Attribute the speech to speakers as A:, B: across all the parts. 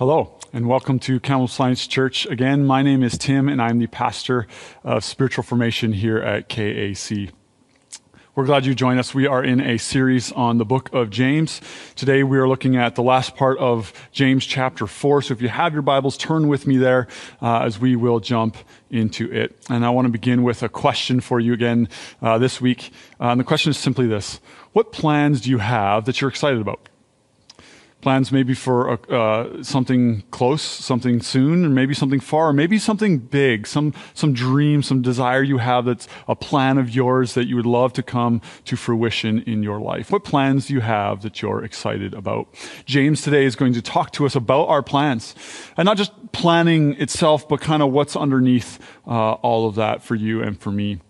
A: Hello, and welcome to Kamloops Alliance Church. Again, my name is Tim, and I'm the pastor of spiritual formation here at KAC. We're glad you joined us. We are in a series on the book of James. Today we are looking at the last part of James chapter 4. So if you have your Bibles, turn with me there uh, as we will jump into it. And I want to begin with a question for you again uh, this week. Uh, and the question is simply this What plans do you have that you're excited about? Plans maybe for uh, something close, something soon, or maybe something far, maybe something big, some, some dream, some desire you have that's a plan of yours that you would love to come to fruition in your life. What plans do you have that you're excited about? James today is going to talk to us about our plans and not just planning itself, but kind of what's underneath uh, all of that for you and for me.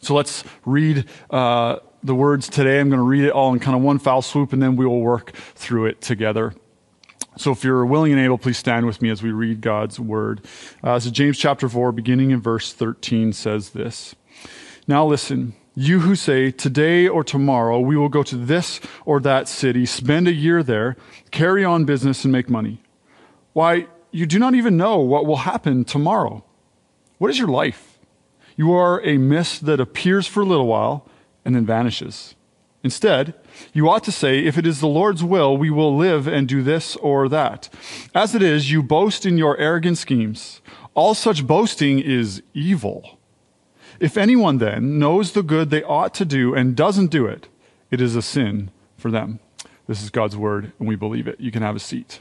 A: So let's read uh, the words today. I'm going to read it all in kind of one foul swoop, and then we will work through it together. So if you're willing and able, please stand with me as we read God's word. Uh, so James chapter 4, beginning in verse 13, says this. Now listen, you who say, today or tomorrow we will go to this or that city, spend a year there, carry on business and make money. Why, you do not even know what will happen tomorrow. What is your life? You are a mist that appears for a little while and then vanishes. Instead, you ought to say, if it is the Lord's will, we will live and do this or that. As it is, you boast in your arrogant schemes. All such boasting is evil. If anyone then knows the good they ought to do and doesn't do it, it is a sin for them. This is God's word, and we believe it. You can have a seat.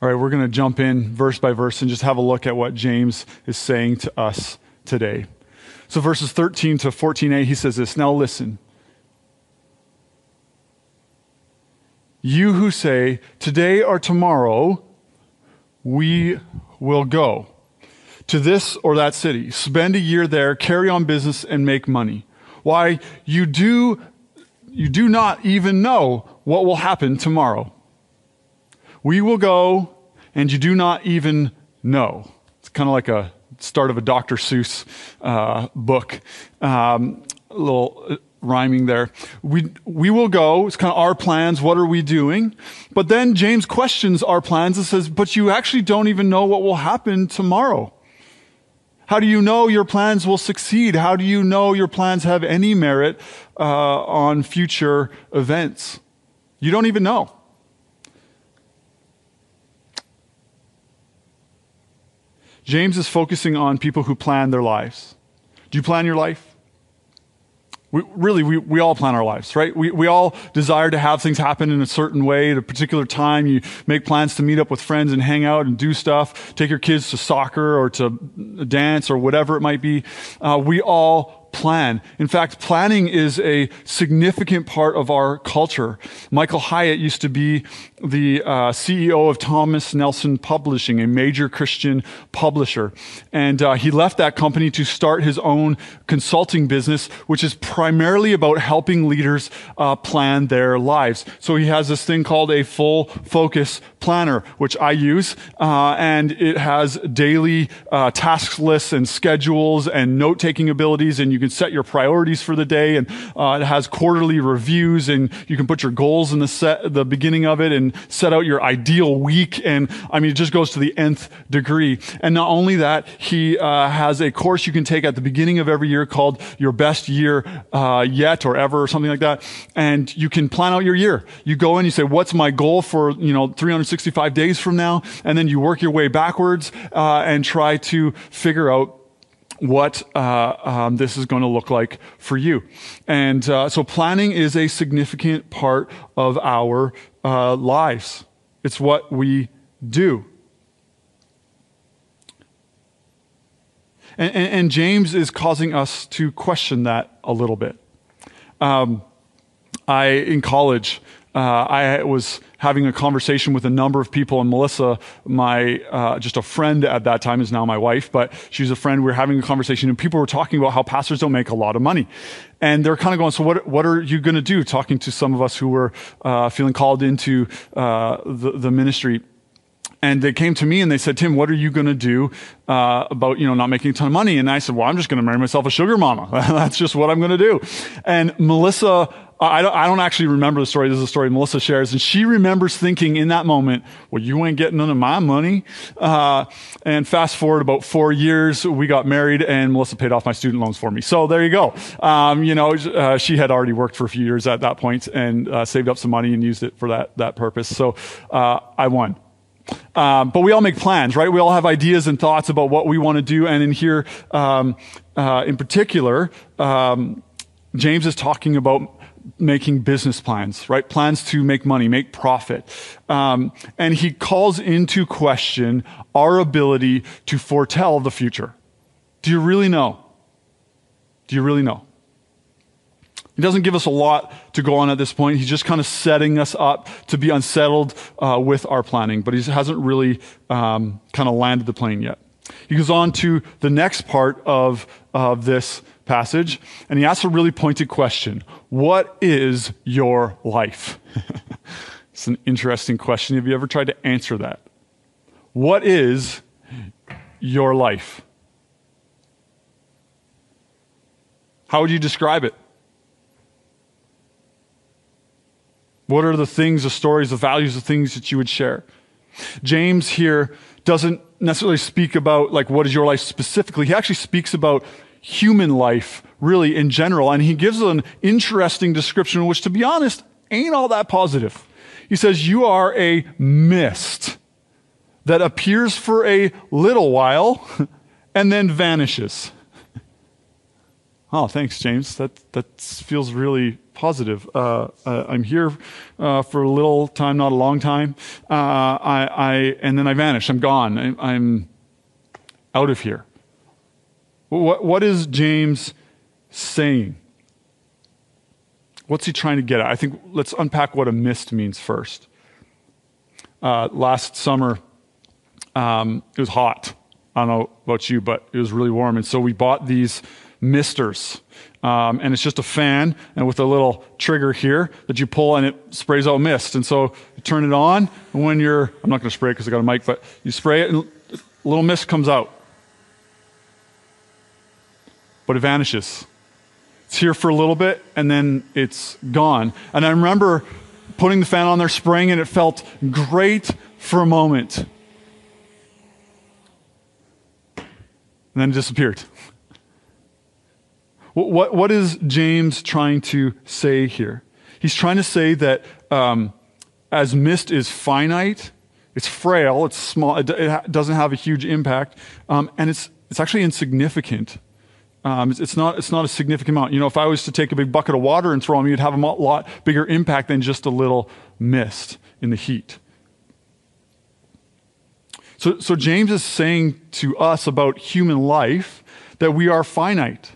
A: All right, we're going to jump in verse by verse and just have a look at what James is saying to us today. So, verses 13 to 14a, he says this Now listen. You who say, Today or tomorrow, we will go to this or that city, spend a year there, carry on business, and make money. Why, you do, you do not even know what will happen tomorrow. We will go, and you do not even know. It's kind of like a start of a Dr. Seuss uh, book. Um, a little uh, rhyming there. We, we will go. It's kind of our plans. What are we doing? But then James questions our plans and says, but you actually don't even know what will happen tomorrow. How do you know your plans will succeed? How do you know your plans have any merit uh, on future events? You don't even know. James is focusing on people who plan their lives. Do you plan your life? We, really, we, we all plan our lives, right? We, we all desire to have things happen in a certain way at a particular time. You make plans to meet up with friends and hang out and do stuff, take your kids to soccer or to dance or whatever it might be. Uh, we all plan. In fact, planning is a significant part of our culture. Michael Hyatt used to be the uh, CEO of Thomas Nelson Publishing, a major Christian publisher. And uh, he left that company to start his own consulting business, which is primarily about helping leaders uh, plan their lives. So he has this thing called a full focus planner, which I use, uh, and it has daily uh, task lists and schedules and note taking abilities, and you can set your priorities for the day. And uh, it has quarterly reviews, and you can put your goals in the set, the beginning of it, and set out your ideal week. And I mean, it just goes to the nth degree. And not only that, he uh, has a course you can take at the beginning of every year called Your Best Year uh, Yet or Ever or something like that, and you can plan out your year. You go in, you say, "What's my goal for you know 365 days from now, and then you work your way backwards uh, and try to figure out what uh, um, this is going to look like for you. And uh, so planning is a significant part of our uh, lives. It's what we do. And, and, and, James is causing us to question that a little bit. Um, I, in college, uh, I was having a conversation with a number of people, and Melissa, my uh, just a friend at that time, is now my wife, but she's a friend. We were having a conversation, and people were talking about how pastors don't make a lot of money, and they're kind of going, "So what? What are you going to do?" Talking to some of us who were uh, feeling called into uh, the, the ministry. and they came to me and they said, Tim, what are you going to do uh, about you know not making a ton of money? And I said, well, I'm just going to marry myself a sugar mama. That's just what I'm going to do. And Melissa, I don't, I don't actually remember the story. This is a story Melissa shares, and she remembers thinking in that moment, well, you ain't getting none of my money. Uh, and fast forward about four years, we got married, and Melissa paid off my student loans for me. So there you go. Um, you know, uh, she had already worked for a few years at that point and uh, saved up some money and used it for that that purpose. So uh, I won. Um, but we all make plans, right? We all have ideas and thoughts about what we want to do. And in here, um, uh, in particular, um, James is talking about making business plans, right? Plans to make money, make profit. Um, and he calls into question our ability to foretell the future. Do you really know? Do you really know? He doesn't give us a lot to go on at this point. He's just kind of setting us up to be unsettled uh, with our planning, but he hasn't really um, kind of landed the plane yet. He goes on to the next part of, of this passage, and he asks a really pointed question What is your life? it's an interesting question. Have you ever tried to answer that? What is your life? How would you describe it? What are the things, the stories, the values, the things that you would share? James here doesn't necessarily speak about like what is your life specifically. He actually speaks about human life really in general. And he gives an interesting description, which to be honest, ain't all that positive. He says, you are a mist that appears for a little while and then vanishes. Oh, thanks, James. That, that feels really positive. Uh, uh, I'm here uh, for a little time, not a long time. Uh, I, I, and then I vanish. I'm gone. I, I'm out of here. What, what is James saying? What's he trying to get at? I think let's unpack what a mist means first. Uh, last summer, um, it was hot. I don't know about you, but it was really warm. And so we bought these misters. Um, and it's just a fan and with a little trigger here that you pull and it sprays out mist. And so you turn it on, and when you're, I'm not going to spray it because I got a mic, but you spray it and a little mist comes out. But it vanishes. It's here for a little bit and then it's gone. And I remember putting the fan on there, spraying, and it felt great for a moment. And then it disappeared. What, what is James trying to say here? He's trying to say that um, as mist is finite, it's frail, it's small, it, it doesn't have a huge impact, um, and it's, it's actually insignificant. Um, it's, not, it's not a significant amount. You know, if I was to take a big bucket of water and throw them, you'd have a lot bigger impact than just a little mist in the heat. So, so James is saying to us about human life that we are finite.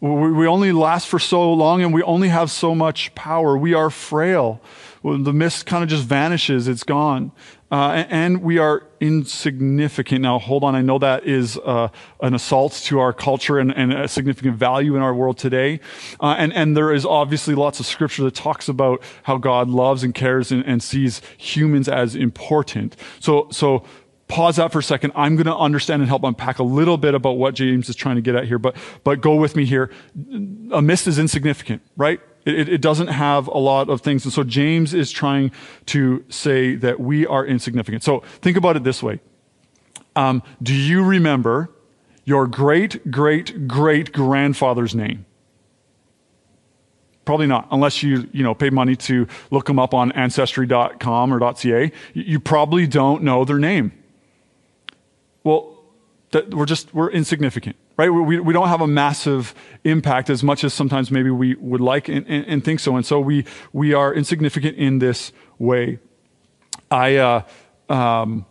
A: We only last for so long and we only have so much power. We are frail. The mist kind of just vanishes, it's gone. Uh, and we are insignificant. Now, hold on, I know that is uh, an assault to our culture and, and, a significant value in our world today. Uh, and, and there is obviously lots of scripture that talks about how God loves and cares and, and sees humans as important. So, so pause that for a second. I'm going to understand and help unpack a little bit about what James is trying to get at here, but, but go with me here. A mist is insignificant, right? It, it, doesn't have a lot of things. And so James is trying to say that we are insignificant. So think about it this way. Um, do you remember your great, great, great grandfather's name? Probably not, unless you, you know, pay money to look them up on ancestry.com or .ca. You probably don't know their name. Well, that we're just, we're insignificant, right? We, we don't have a massive impact as much as sometimes maybe we would like and, and, and think so. And so we, we are insignificant in this way. I, uh, um,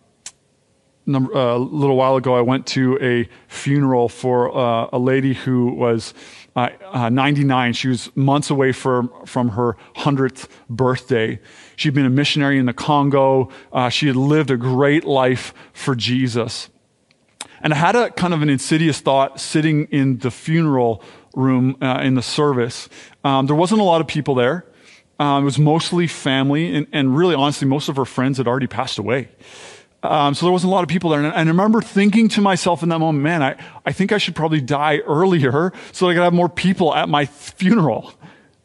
A: number, uh, a little while ago, I went to a funeral for uh, a lady who was uh, uh 99. She was months away from, from her 100th birthday. She'd been a missionary in the Congo. Uh, she had lived a great life for Jesus. And I had a kind of an insidious thought sitting in the funeral room uh, in the service. Um, there wasn't a lot of people there. Um, it was mostly family, and, and really, honestly, most of her friends had already passed away. Um, so there wasn't a lot of people there. And, and I remember thinking to myself in that moment, man, I, I think I should probably die earlier so that I could have more people at my funeral.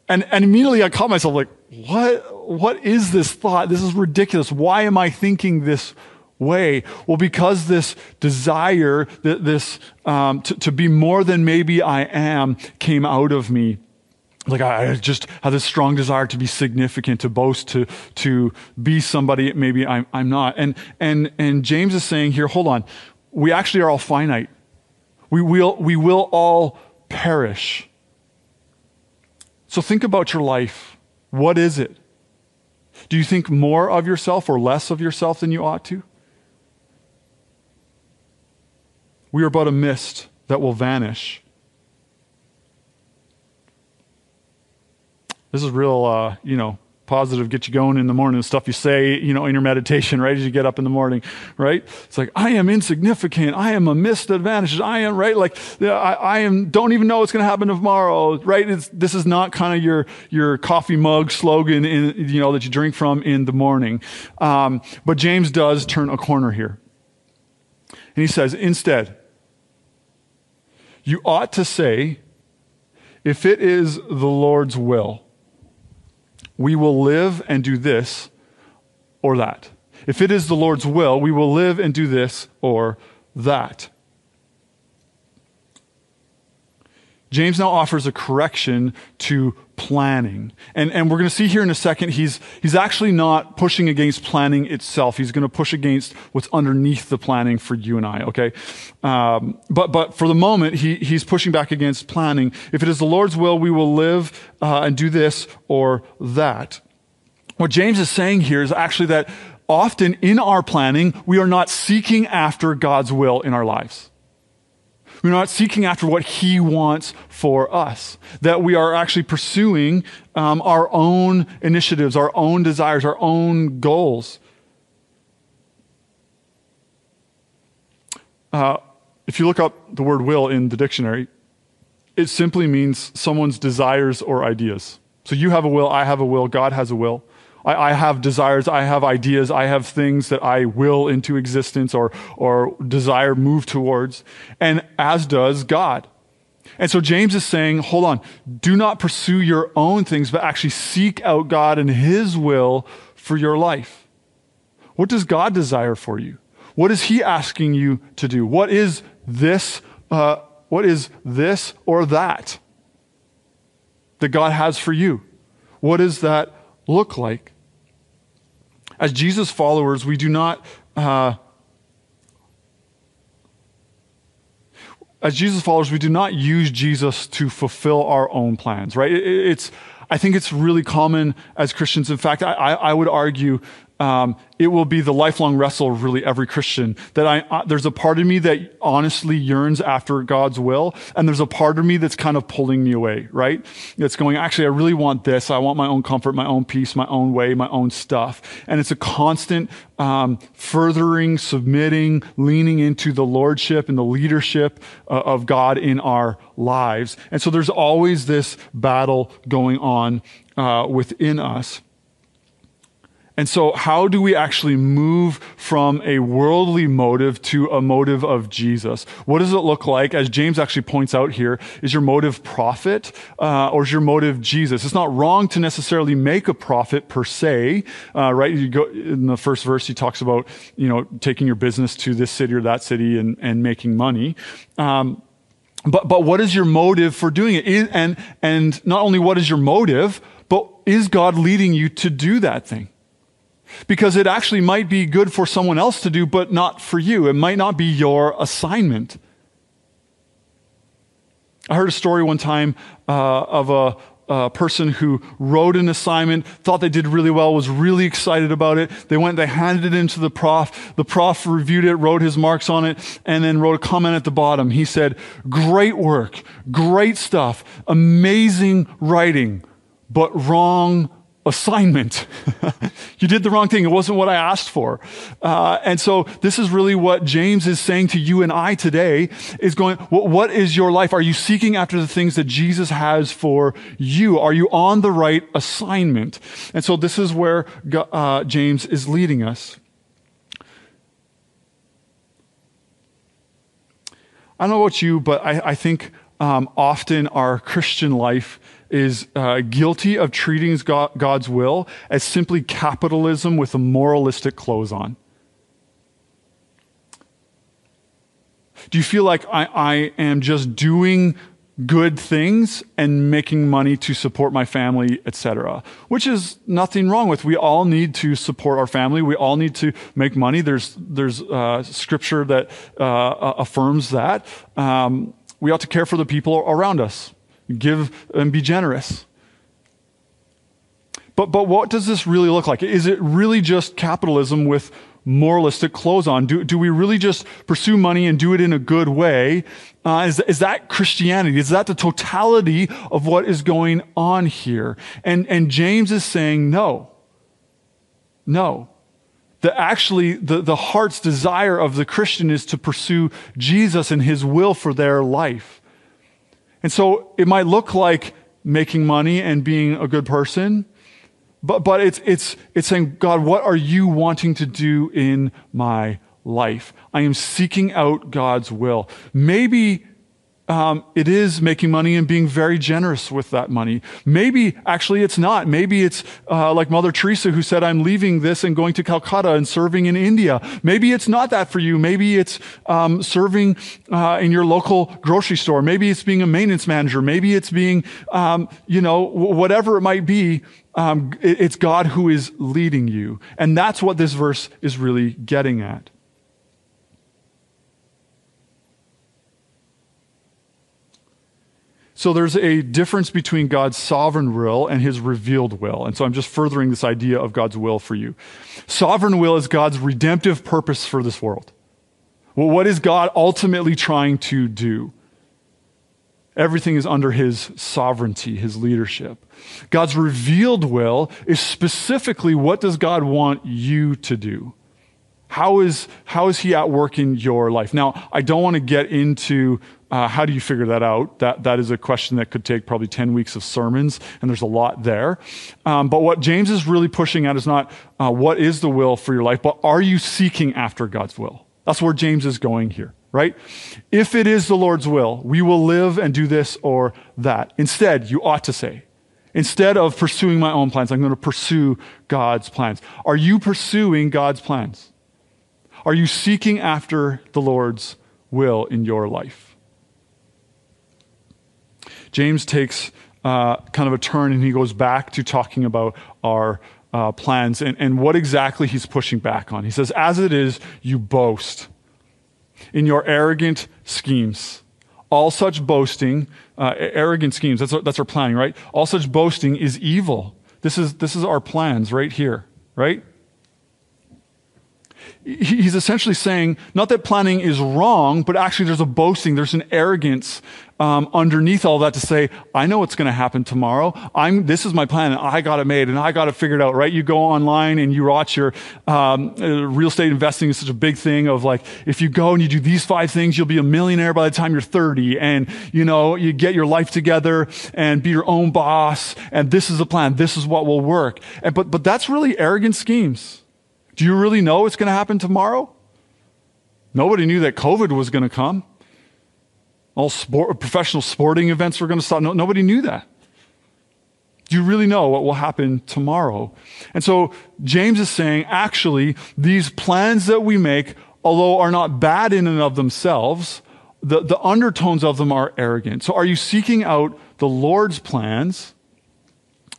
A: And, and immediately I caught myself like, what, what is this thought? This is ridiculous. Why am I thinking this way? Well, because this desire, that this, um, to, to be more than maybe I am came out of me like I just have this strong desire to be significant, to boast, to to be somebody maybe I'm I'm not. And and and James is saying here, hold on, we actually are all finite. We will we will all perish. So think about your life. What is it? Do you think more of yourself or less of yourself than you ought to? We are but a mist that will vanish. This is real, uh, you know, positive, get you going in the morning, stuff you say, you know, in your meditation, right? As you get up in the morning, right? It's like, I am insignificant. I am a mist that vanishes. I am, right? Like, I, I am, don't even know what's going to happen tomorrow, right? It's, this is not kind of your, your coffee mug slogan, in, you know, that you drink from in the morning. Um, but James does turn a corner here. And he says, instead, you ought to say, if it is the Lord's will, we will live and do this or that. If it is the Lord's will, we will live and do this or that. James now offers a correction to planning. And, and we're going to see here in a second, he's, he's actually not pushing against planning itself. He's going to push against what's underneath the planning for you and I, okay? Um, but, but for the moment, he, he's pushing back against planning. If it is the Lord's will, we will live uh, and do this or that. What James is saying here is actually that often in our planning, we are not seeking after God's will in our lives. We're not seeking after what He wants for us. That we are actually pursuing um, our own initiatives, our own desires, our own goals. Uh, if you look up the word will in the dictionary, it simply means someone's desires or ideas. So you have a will, I have a will, God has a will. I, I, have desires, I have ideas, I have things that I will into existence or, or desire move towards, and as does God. And so James is saying, hold on, do not pursue your own things, but actually seek out God and His will for your life. What does God desire for you? What is He asking you to do? What is this? Uh, what is this or that that God has for you? What does that look like? As Jesus followers, we do not. Uh, as Jesus followers, we do not use Jesus to fulfill our own plans, right? It's, I think it's really common as Christians. In fact, I, I would argue um, it will be the lifelong wrestle of really every Christian. That I, uh, there's a part of me that honestly yearns after God's will, and there's a part of me that's kind of pulling me away, right? It's going, actually, I really want this. I want my own comfort, my own peace, my own way, my own stuff. And it's a constant um, furthering, submitting, leaning into the lordship and the leadership uh, of God in our lives. And so there's always this battle going on uh, within us. And so, how do we actually move from a worldly motive to a motive of Jesus? What does it look like? As James actually points out here, is your motive profit uh, or is your motive Jesus? It's not wrong to necessarily make a profit per se, uh, right? You go in the first verse, he talks about you know taking your business to this city or that city and, and making money. Um, but but what is your motive for doing it? And and not only what is your motive, but is God leading you to do that thing? Because it actually might be good for someone else to do, but not for you. It might not be your assignment. I heard a story one time uh, of a, a, person who wrote an assignment, thought they did really well, was really excited about it. They went, they handed it into the prof. The prof reviewed it, wrote his marks on it, and then wrote a comment at the bottom. He said, Great work, great stuff, amazing writing, but wrong assignment. you did the wrong thing. It wasn't what I asked for. Uh, and so this is really what James is saying to you and I today is going, what, what is your life? Are you seeking after the things that Jesus has for you? Are you on the right assignment? And so this is where uh, James is leading us. I don't know about you, but I, I think um, often our Christian life is uh, guilty of treating God, God's will as simply capitalism with a moralistic clothes on. Do you feel like I, I am just doing good things and making money to support my family, etc. Which is nothing wrong with. We all need to support our family. We all need to make money. There's there's uh, scripture that uh, affirms that. Um, we ought to care for the people around us give and be generous. But, but what does this really look like? Is it really just capitalism with moralistic clothes on? Do, do we really just pursue money and do it in a good way? Uh, is, is that Christianity? Is that the totality of what is going on here? And, and James is saying no. No. That actually the, the heart's desire of the Christian is to pursue Jesus and his will for their life. And so it might look like making money and being a good person, but, but it's, it's, it's saying, God, what are you wanting to do in my life? I am seeking out God's will. Maybe um, it is making money and being very generous with that money. Maybe actually it's not. Maybe it's uh, like Mother Teresa who said, I'm leaving this and going to Calcutta and serving in India. Maybe it's not that for you. Maybe it's um, serving uh, in your local grocery store. Maybe it's being a maintenance manager. Maybe it's being, um, you know, whatever it might be. Um, it's God who is leading you. And that's what this verse is really getting at. So there's a difference between God's sovereign will and his revealed will. And so I'm just furthering this idea of God's will for you. Sovereign will is God's redemptive purpose for this world. Well, what is God ultimately trying to do? Everything is under his sovereignty, his leadership. God's revealed will is specifically what does God want you to do? How is, how is he at work in your life? Now, I don't want to get into uh, how do you figure that out? That, that is a question that could take probably 10 weeks of sermons, and there's a lot there. Um, but what James is really pushing at is not uh, what is the will for your life, but are you seeking after God's will? That's where James is going here, right? If it is the Lord's will, we will live and do this or that. Instead, you ought to say, instead of pursuing my own plans, I'm going to pursue God's plans. Are you pursuing God's plans? Are you seeking after the Lord's will in your life? James takes uh, kind of a turn and he goes back to talking about our uh, plans and, and what exactly he's pushing back on. He says, As it is, you boast in your arrogant schemes. All such boasting, uh, arrogant schemes, that's that's our planning, right? All such boasting is evil. This is, this is our plans right here, right? He's essentially saying not that planning is wrong, but actually there's a boasting, there's an arrogance um, underneath all that to say, I know what's going to happen tomorrow. I'm, this is my plan, and I got it made, and I got it figured out, right? You go online and you watch your um, uh, real estate investing is such a big thing of like, if you go and you do these five things, you'll be a millionaire by the time you're 30, and you know, you get your life together and be your own boss, and this is the plan, this is what will work. And, but, but that's really arrogant schemes. Do you really know it's going to happen tomorrow? Nobody knew that COVID was going to come. All sport, professional sporting events were going to stop. No, nobody knew that. Do you really know what will happen tomorrow? And so James is saying, actually, these plans that we make, although are not bad in and of themselves, the, the undertones of them are arrogant. So are you seeking out the Lord's plans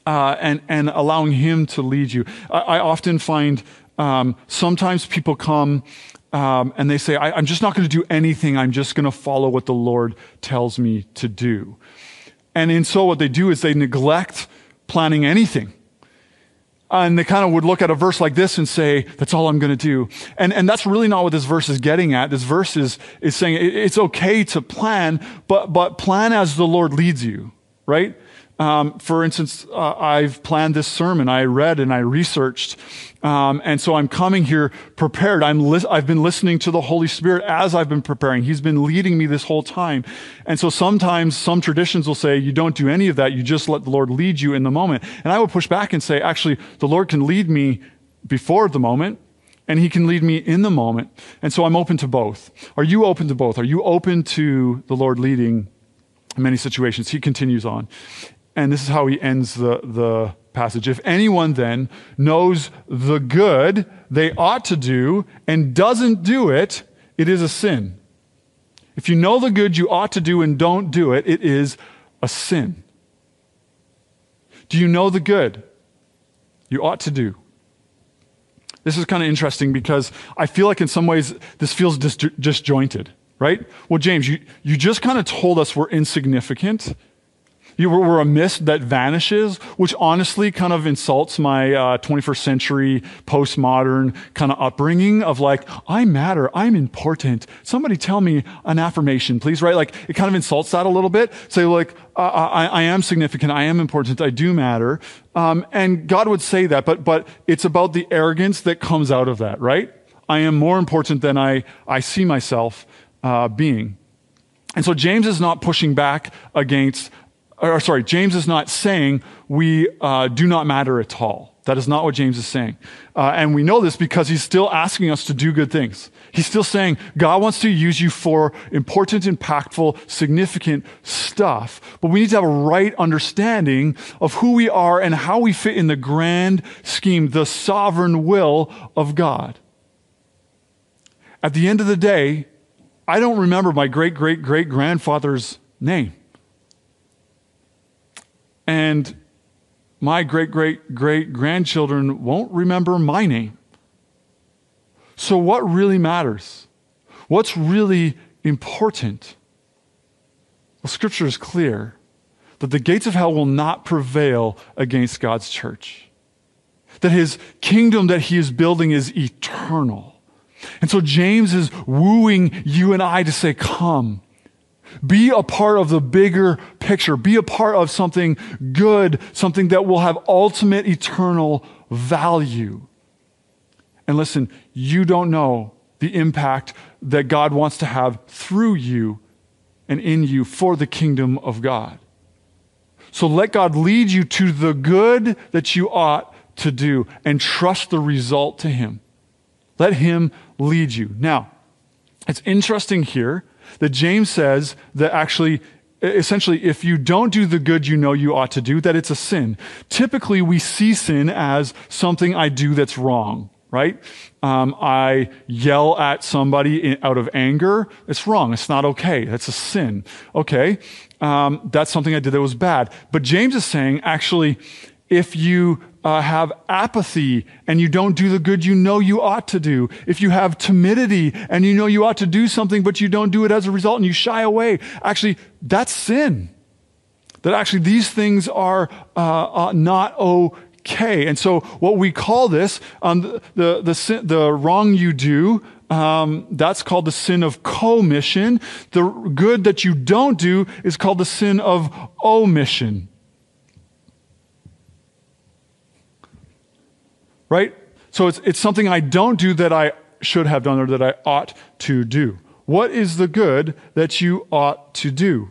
A: uh, and, and allowing Him to lead you? I, I often find um, sometimes people come um, and they say, I, am just not going to do anything. I'm just going to follow what the Lord tells me to do. And in so, what they do is they neglect planning anything. And they kind of would look at a verse like this and say, that's all I'm going to do. And, and that's really not what this verse is getting at. This verse is, is saying it's okay to plan, but, but plan as the Lord leads you. right? Um, for instance, uh, I've planned this sermon. I read and I researched. Um, and so I'm coming here prepared. I'm li- I've been listening to the Holy Spirit as I've been preparing. He's been leading me this whole time. And so sometimes some traditions will say, you don't do any of that. You just let the Lord lead you in the moment. And I would push back and say, actually, the Lord can lead me before the moment and he can lead me in the moment. And so I'm open to both. Are you open to both? Are you open to the Lord leading in many situations? He continues on. And this is how he ends the, the passage. If anyone then knows the good they ought to do and doesn't do it, it is a sin. If you know the good you ought to do and don't do it, it is a sin. Do you know the good you ought to do? This is kind of interesting because I feel like in some ways this feels dis- disjointed, right? Well, James, you, you just kind of told us we're insignificant you were a mist that vanishes, which honestly kind of insults my uh, 21st century postmodern kind of upbringing of like, I matter, I'm important. Somebody tell me an affirmation, please, right? Like, it kind of insults that a little bit. Say, like, I, I, am significant, I am important, I do matter. Um, and God would say that, but, but it's about the arrogance that comes out of that, right? I am more important than I, I see myself uh, being. And so James is not pushing back against or sorry, James is not saying we uh, do not matter at all. That is not what James is saying. Uh, and we know this because he's still asking us to do good things. He's still saying God wants to use you for important, impactful, significant stuff. But we need to have a right understanding of who we are and how we fit in the grand scheme, the sovereign will of God. At the end of the day, I don't remember my great great great grandfather's name. And my great great great grandchildren won't remember my name. So, what really matters? What's really important? Well, Scripture is clear that the gates of hell will not prevail against God's church, that his kingdom that he is building is eternal. And so, James is wooing you and I to say, Come. Be a part of the bigger picture. Be a part of something good, something that will have ultimate eternal value. And listen, you don't know the impact that God wants to have through you and in you for the kingdom of God. So let God lead you to the good that you ought to do and trust the result to Him. Let Him lead you. Now, it's interesting here that James says that actually essentially, if you don't do the good you know you ought to do, that it's a sin. Typically, we see sin as something I do that's wrong, right? Um, I yell at somebody in, out of anger. It's wrong. It's not okay. That's a sin. Okay. Um, that's something I did that was bad. But James is saying, actually, if you uh, have apathy and you don't do the good you know you ought to do, if you have timidity and you know you ought to do something but you don't do it as a result and you shy away, actually, that's sin. That actually these things are uh, uh, not okay. And so, what we call this, um, the, the, the, sin, the wrong you do, um, that's called the sin of commission. The good that you don't do is called the sin of omission. Right? So it's, it's something I don't do that I should have done or that I ought to do. What is the good that you ought to do?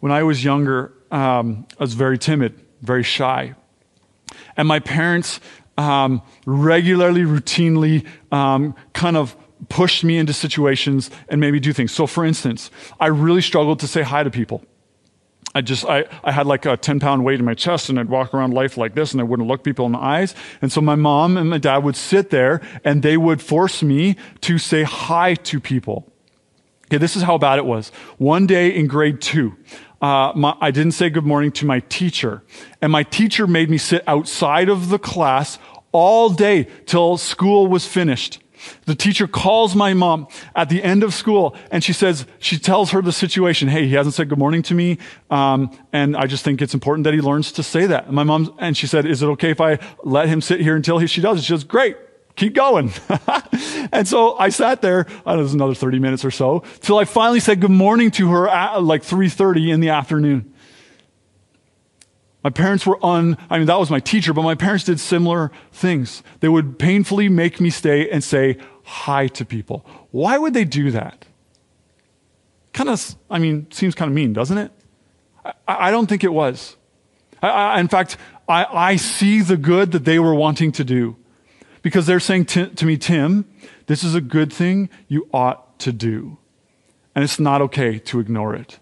A: When I was younger, um, I was very timid, very shy. And my parents um, regularly, routinely um, kind of pushed me into situations and made me do things. So, for instance, I really struggled to say hi to people. I just, I, I had like a 10 pound weight in my chest and I'd walk around life like this and I wouldn't look people in the eyes. And so my mom and my dad would sit there and they would force me to say hi to people. Okay, this is how bad it was. One day in grade two, uh, my, I didn't say good morning to my teacher. And my teacher made me sit outside of the class all day till school was finished. The teacher calls my mom at the end of school and she says, she tells her the situation. Hey, he hasn't said good morning to me. Um, and I just think it's important that he learns to say that. And my mom, and she said, is it okay if I let him sit here until he, she does? She says, great, keep going. and so I sat there, I don't know, it was another 30 minutes or so, till I finally said good morning to her at like 3.30 in the afternoon. My parents were un, I mean, that was my teacher, but my parents did similar things. They would painfully make me stay and say hi to people. Why would they do that? Kind of, I mean, seems kind of mean, doesn't it? I, I don't think it was. I, I, in fact, I, see the good that they were wanting to do because they're saying to, to me, Tim, this is a good thing you ought to do. And it's not okay to ignore it.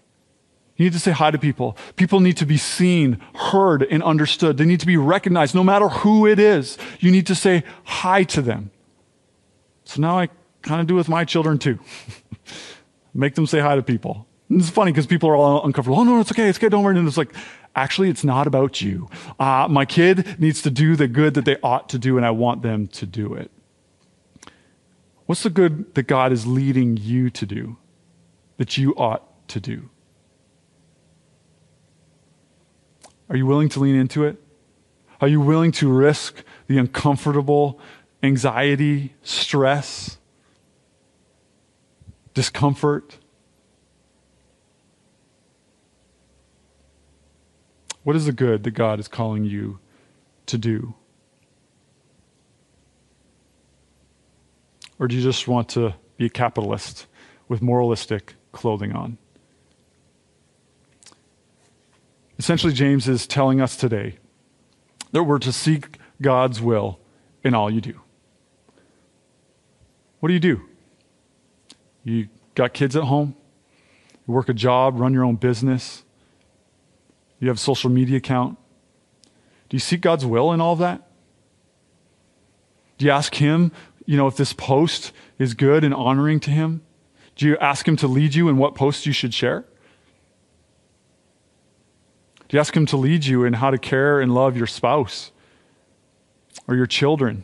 A: You need to say hi to people. People need to be seen, heard, and understood. They need to be recognized no matter who it is. You need to say hi to them. So now I kind of do with my children too. Make them say hi to people. And it's funny because people are all uncomfortable. Oh, no, it's okay. It's okay. Don't worry. And it's like, actually, it's not about you. Uh, my kid needs to do the good that they ought to do, and I want them to do it. What's the good that God is leading you to do that you ought to do? Are you willing to lean into it? Are you willing to risk the uncomfortable anxiety, stress, discomfort? What is the good that God is calling you to do? Or do you just want to be a capitalist with moralistic clothing on? Essentially, James is telling us today that we're to seek God's will in all you do. What do you do? You got kids at home? You work a job, run your own business? You have a social media account? Do you seek God's will in all of that? Do you ask Him, you know, if this post is good and honoring to Him? Do you ask Him to lead you in what posts you should share? You ask Him to lead you in how to care and love your spouse or your children?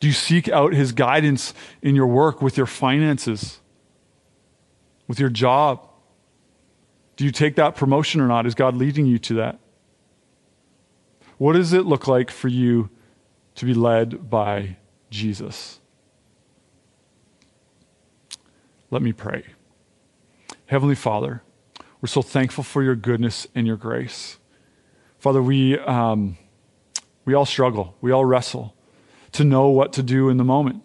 A: Do you seek out His guidance in your work with your finances, with your job? Do you take that promotion or not? Is God leading you to that? What does it look like for you to be led by Jesus? Let me pray. Heavenly Father, we're so thankful for your goodness and your grace. Father, we, um, we all struggle, we all wrestle to know what to do in the moment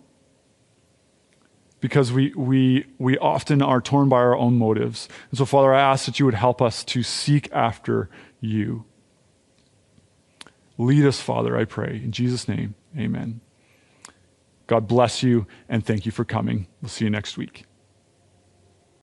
A: because we, we, we often are torn by our own motives. And so, Father, I ask that you would help us to seek after you. Lead us, Father, I pray. In Jesus' name, amen. God bless you and thank you for coming. We'll see you next week.